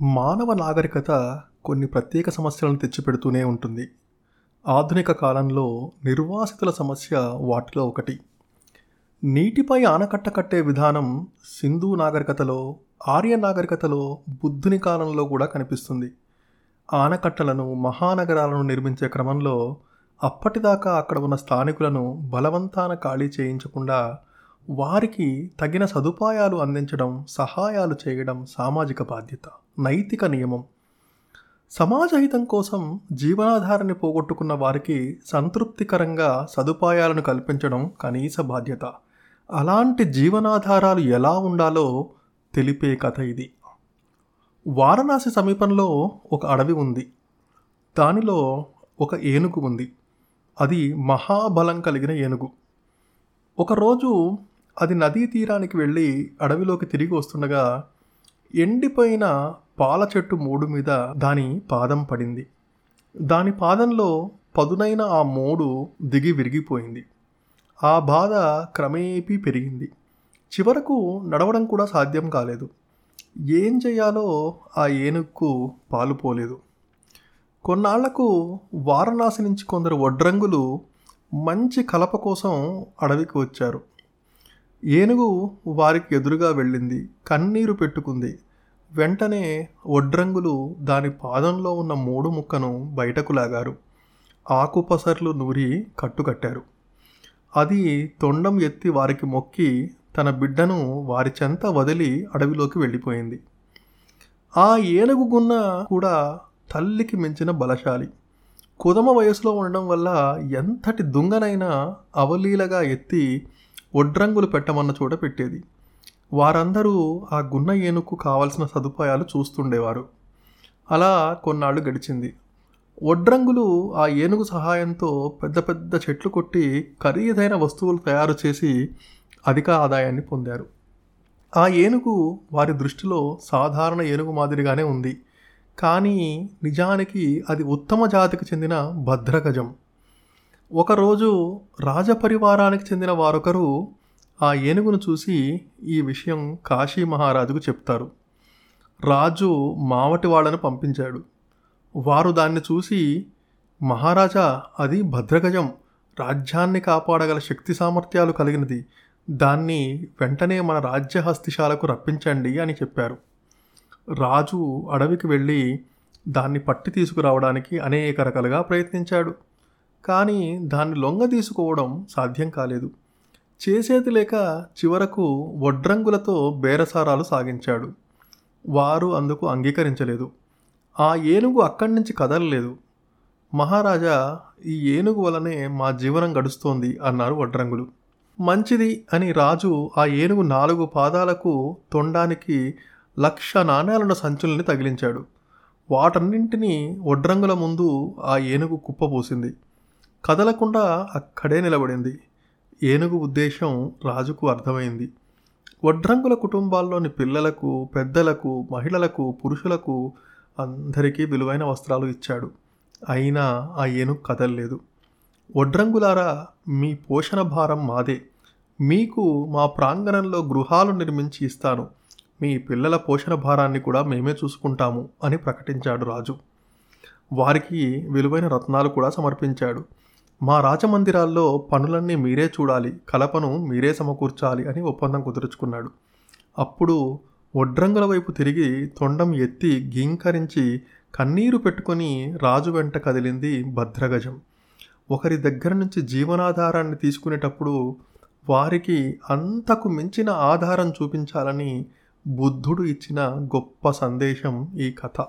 మానవ నాగరికత కొన్ని ప్రత్యేక సమస్యలను తెచ్చిపెడుతూనే ఉంటుంది. ఆధునిక కాలంలో నిర్వాసితుల సమస్య వాటిలో ఒకటి. నీటిపై ఆనకట్ట కట్టే విధానం సింధు నాగరికతలో ఆర్య నాగరికతలో బుద్ధుని కాలంలో కూడా కనిపిస్తుంది. ఆనకట్టలను మహానగరాలను నిర్మించే క్రమంలో అప్పటిదాకా అక్కడ ఉన్న స్థానికులను బలవంతాన ఖాళీ చేయించకుండా వారికి తగిన సదుపాయాలు అందించడం సహాయాలు చేయడం సామాజిక బాధ్యత నైతిక నియమం. సమాజ హితం కోసం జీవనాధారాన్ని పోగొట్టుకున్న వారికి సంతృప్తికరంగా సదుపాయాలను కల్పించడం కనీస బాధ్యత. అలాంటి జీవనాధారాలు ఎలా ఉండాలో తెలిపే కథ ఇది. వారణాసి సమీపంలో ఒక అడవి ఉంది. దానిలో ఒక ఏనుగు ఉంది. అది మహాబలం కలిగిన ఏనుగు. ఒకరోజు అది నదీ తీరానికి వెళ్ళి అడవిలోకి తిరిగి వస్తుండగా ఎండిపోయిన పాల చెట్టు మూడు మీద దాని పాదం పడింది. దాని పాదంలో పదునైన ఆ మోడు దిగి విరిగిపోయింది. ఆ బాధ క్రమేపీ పెరిగింది. చివరకు నడవడం కూడా సాధ్యం కాలేదు. ఏం చేయాలో ఆ ఏనుగుకు పాలు పోలేదు. కొన్నాళ్ళకు వారణాసి నుంచి కొందరు వడ్రంగులు మంచి కలప కోసం అడవికి వచ్చారు. ఏనుగు వారికి ఎదురుగా వెళ్ళింది కన్నీరు పెట్టుకుంది. వెంటనే వడ్రంగులు దాని పాదంలో ఉన్న మూడు ముక్కను బయటకు లాగారు. ఆకుపసర్లు నూరి కట్టుకట్టారు. అది తొండం ఎత్తి వారికి మొక్కి తన బిడ్డను వారి చెంత వదిలి అడవిలోకి వెళ్ళిపోయింది. ఆ ఏనుగు గున్న కూడా తల్లికి మించిన బలశాలి. కుదమ వయసులో ఉండడం వల్ల ఎంతటి దుంగనైనా అవలీలగా ఎత్తి ఒడ్రంగులు పెట్టమన్న చోట పెట్టేది. వారందరూ ఆ గున్న ఏనుగుకు కావలసిన సదుపాయాలు చూస్తుండేవారు. అలా కొన్నాళ్ళు గడిచింది. ఒడ్రంగులు ఆ ఏనుగు సహాయంతో పెద్ద పెద్ద చెట్లు కొట్టి ఖరీదైన వస్తువులు తయారు చేసి అధిక ఆదాయాన్ని పొందారు. ఆ ఏనుగు వారి దృష్టిలో సాధారణ ఏనుగు మాదిరిగానే ఉంది. కానీ నిజానికి అది ఉత్తమ జాతికి చెందిన భద్రగజం. ఒకరోజు రాజపరివారానికి చెందిన వారొకరు ఆ ఏనుగును చూసి ఈ విషయం కాశీ మహారాజుకు చెప్తారు. రాజు మావటి వాళ్ళను పంపించాడు. వారు దాన్ని చూసి మహారాజా అది భద్రగజం. రాజ్యాన్ని కాపాడగల శక్తి సామర్థ్యాలు కలిగినది. దాన్ని వెంటనే మన రాజ్య హస్తిశాలకు రప్పించండి అని చెప్పారు. రాజు అడవికి వెళ్ళి దాన్ని పట్టి తీసుకురావడానికి అనేక రకాలుగా ప్రయత్నించాడు. కానీ దాన్ని లొంగ తీసుకోవడం సాధ్యం కాలేదు. చేసేది లేక చివరకు వడ్రంగులతో బేరసారాలు సాగించాడు. వారు అందుకు అంగీకరించలేదు. ఆ ఏనుగు అక్కడి నుంచి కదలలేదు. మహారాజా ఈ ఏనుగు వలనే మా జీవనం గడుస్తోంది అన్నారు వడ్రంగులు. మంచిది అని రాజు ఆ ఏనుగు నాలుగు పాదాలకు తొండానికి లక్ష నాణేలను సంచుల్ని తగిలించాడు. వాటన్నింటినీ వడ్రంగుల ముందు ఆ ఏనుగు కుప్పపోసింది కదలకుండా అక్కడే నిలబడింది. ఏనుగు ఉద్దేశం రాజుకు అర్థమైంది. వడ్రంగుల కుటుంబాల్లోని పిల్లలకు పెద్దలకు మహిళలకు పురుషులకు అందరికీ విలువైన వస్త్రాలు ఇచ్చాడు. అయినా ఆ ఏనుగు కదలలేదు. వడ్రంగులారా మీ పోషణ భారం మాదే. మీకు మా ప్రాంగణంలో గృహాలు నిర్మించి ఇస్తాను. మీ పిల్లల పోషణ భారాన్ని కూడా మేమే చూసుకుంటాము అని ప్రకటించాడు రాజు. వారికి విలువైన రత్నాలు కూడా సమర్పించాడు. మా రాజమందిరాల్లో పనులన్నీ మీరే చూడాలి కలపను మీరే సమకూర్చాలి అని ఒప్పందం కుదుర్చుకున్నాడు. అప్పుడు వడ్రంగుల వైపు తిరిగి తొండం ఎత్తి గీంకరించి కన్నీరు పెట్టుకొని రాజు వెంట కదిలింది భద్రగజం. ఒకరి దగ్గర నుంచి జీవనాధారాన్ని తీసుకునేటప్పుడు వారికి అంతకు మించిన ఆధారం చూపించాలని బుద్ధుడు ఇచ్చిన గొప్ప సందేశం ఈ కథ.